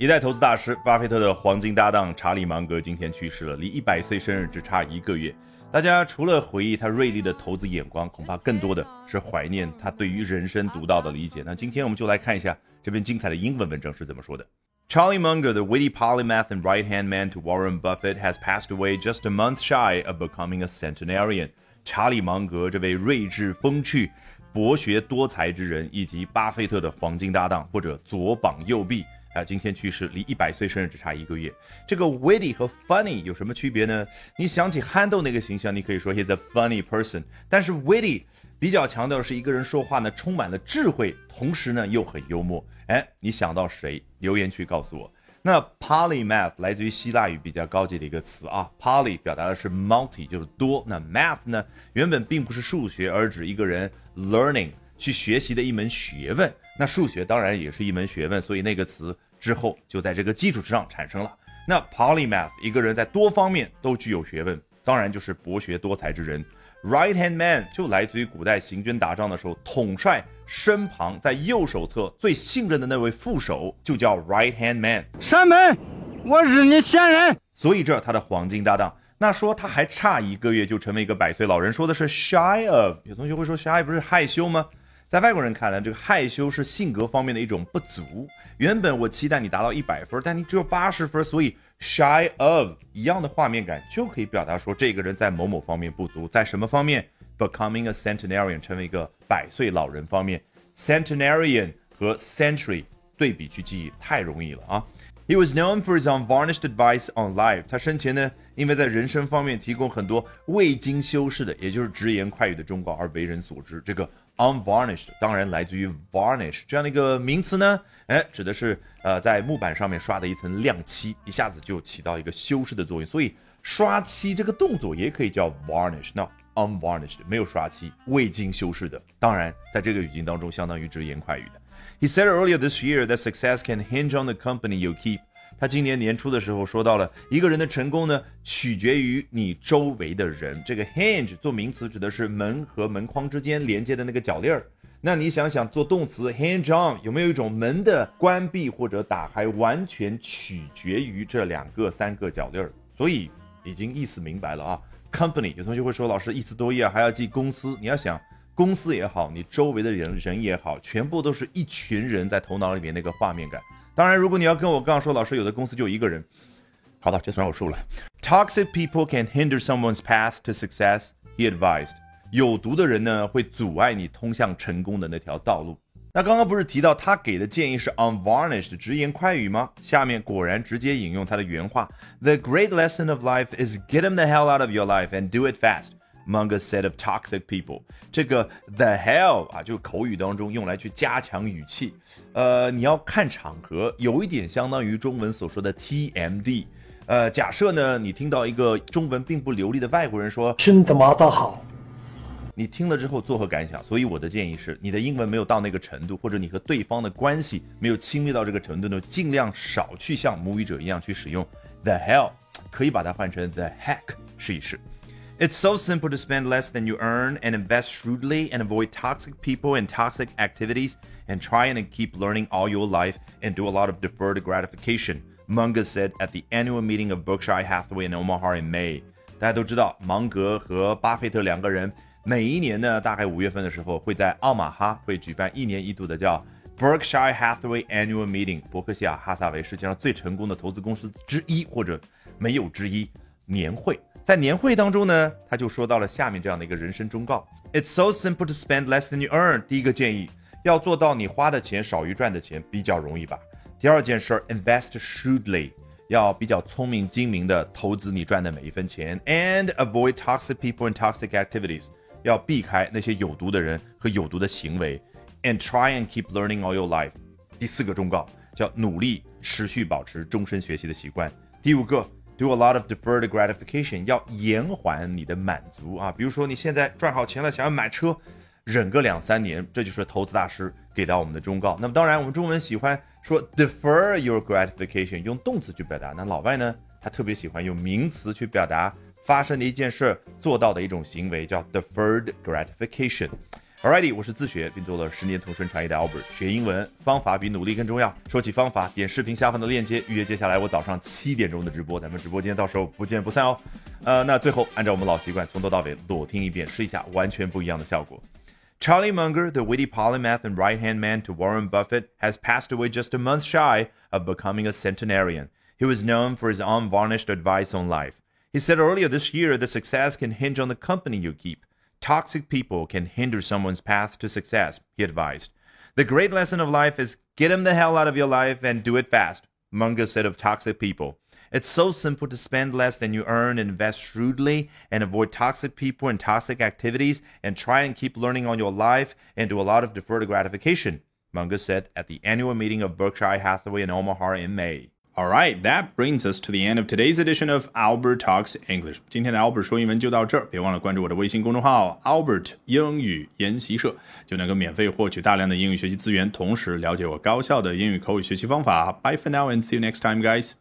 一代投资大师巴菲特的黄金搭档查理芒格今天去世了，离一百岁生日只差一个月。大家除了回忆他锐利的投资眼光，恐怕更多的是怀念他对于人生独到的理解。那今天我们就来看一下这篇精彩的英文文章是怎么说的。Charlie Munger, the witty polymath and right-hand man to Warren Buffett, has passed away just a month shy of becoming a centenarian. 查理芒格这位睿智风趣、博学多才之人，以及巴菲特的黄金搭档或者左膀右臂。啊，今天去世，离一百岁生日只差一个月。这个 witty 和 funny 有什么区别呢？你想起憨豆那个形象，你可以说 he's a funny person。但是 witty 比较强调的是一个人说话呢充满了智慧，同时呢又很幽默。哎，你想到谁？留言区告诉我。那 polymath 来自于希腊语比较高级的一个词啊，poly 表达的是 multi 就是多，那 math 呢原本并不是数学，而指一个人 learning 去学习的一门学问。那数学当然也是一门学问，所以那个词之后就在这个基础之上产生了。那 polymath 一个人在多方面都具有学问，当然就是博学多才之人。Right hand man 就来自于古代行军打仗的时候，统帅身旁在右手侧最信任的那位副手就叫 right hand man。山门，我日你仙人！所以这他的黄金搭档。那说他还差一个月就成为一个百岁老人，说的是 shy of。有同学会说 shy 不是害羞吗？在外国人看来，这个害羞是性格方面的一种不足。原本我期待你达到一百分，但你只有八十分，所以 shy of 一样的画面感就可以表达说这个人在某某方面不足。在什么方面？Becoming a centenarian 成为一个百岁老人方面，centenarian 和 century 对比去记忆太容易了啊。He was known for his unvarnished advice on life。他生前呢，因为在人生方面提供很多未经修饰的，也就是直言快语的忠告而为人所知。这个。Unvarnished 当然来自于 varnish 这样的一个名词呢，哎，指的是呃在木板上面刷的一层亮漆，一下子就起到一个修饰的作用。所以刷漆这个动作也可以叫 varnish。那 unvarnished 没有刷漆，未经修饰的，当然在这个语境当中相当于直言快语的。He said earlier this year that success can hinge on the company you keep. 他今年年初的时候说到了，一个人的成功呢，取决于你周围的人。这个 hinge 做名词指的是门和门框之间连接的那个铰链儿。那你想想，做动词 hinge on 有没有一种门的关闭或者打开完全取决于这两个三个铰链儿？所以已经意思明白了啊。Company 有同学会说，老师一词多义啊，还要记公司。你要想公司也好，你周围的人人也好，全部都是一群人在头脑里面那个画面感。当然，如果你要跟我刚刚说，老师有的公司就一个人，好的，这算我输了。Toxic people can hinder someone's path to success. He advised. 有毒的人呢，会阻碍你通向成功的那条道路。那刚刚不是提到他给的建议是 unvarnished 直言快语吗？下面果然直接引用他的原话：The great lesson of life is get them the hell out of your life and do it fast. Munger said of toxic people，这个 the hell 啊，就口语当中用来去加强语气。呃，你要看场合，有一点相当于中文所说的 TMD。呃，假设呢，你听到一个中文并不流利的外国人说“真他妈的好”，你听了之后作何感想？所以我的建议是，你的英文没有到那个程度，或者你和对方的关系没有亲密到这个程度呢，尽量少去像母语者一样去使用 the hell，可以把它换成 the heck 试一试。It's so simple to spend less than you earn and invest shrewdly and avoid toxic people and toxic activities and try and keep learning all your life and do a lot of deferred gratification, Munger said at the annual meeting of Berkshire Hathaway in Omaha in May. 大家都知道，芒格和巴菲特两个人每一年呢，大概五月份的时候，会在奥马哈会举办一年一度的叫 Berkshire Hathaway Annual Meeting，伯克希尔哈撒韦世界上最成功的投资公司之一，或者没有之一年会。 在年会当中呢，他就说到了下面这样的一个人生忠告：It's so simple to spend less than you earn。第一个建议，要做到你花的钱少于赚的钱，比较容易吧。第二件事，invest shrewdly，要比较聪明精明的投资你赚的每一分钱，and avoid toxic people and toxic activities，要避开那些有毒的人和有毒的行为，and try and keep learning all your life。第四个忠告叫努力持续保持终身学习的习惯。第五个。Do a lot of deferred gratification，要延缓你的满足啊。比如说你现在赚好钱了，想要买车，忍个两三年，这就是投资大师给到我们的忠告。那么当然，我们中文喜欢说 defer your gratification，用动词去表达。那老外呢，他特别喜欢用名词去表达发生的一件事做到的一种行为，叫 deferred gratification。Alrighty，我是自学并做了十年同声传译的 Albert。学英文方法比努力更重要。说起方法，点视频下方的链接预约接下来我早上七点钟的直播，咱们直播间到时候不见不散哦。呃，那最后按照我们老习惯，从头到尾裸听一遍，试一下完全不一样的效果。Charlie Munger, the witty polymath and right-hand man to Warren Buffett, has passed away just a month shy of becoming a centenarian. He was known for his unvarnished advice on life. He said earlier this year that success can hinge on the company you keep. Toxic people can hinder someone's path to success, he advised. The great lesson of life is get them the hell out of your life and do it fast, Munger said of toxic people. It's so simple to spend less than you earn and invest shrewdly and avoid toxic people and toxic activities and try and keep learning on your life and do a lot of deferred gratification, Munger said at the annual meeting of Berkshire Hathaway in Omaha in May. All right, that brings us to the end of today's edition of Albert Talks English。今天的 Albert 说英文就到这儿，别忘了关注我的微信公众号 Albert 英语研习社，就能够免费获取大量的英语学习资源，同时了解我高效的英语口语学习方法。Bye for now and see you next time, guys.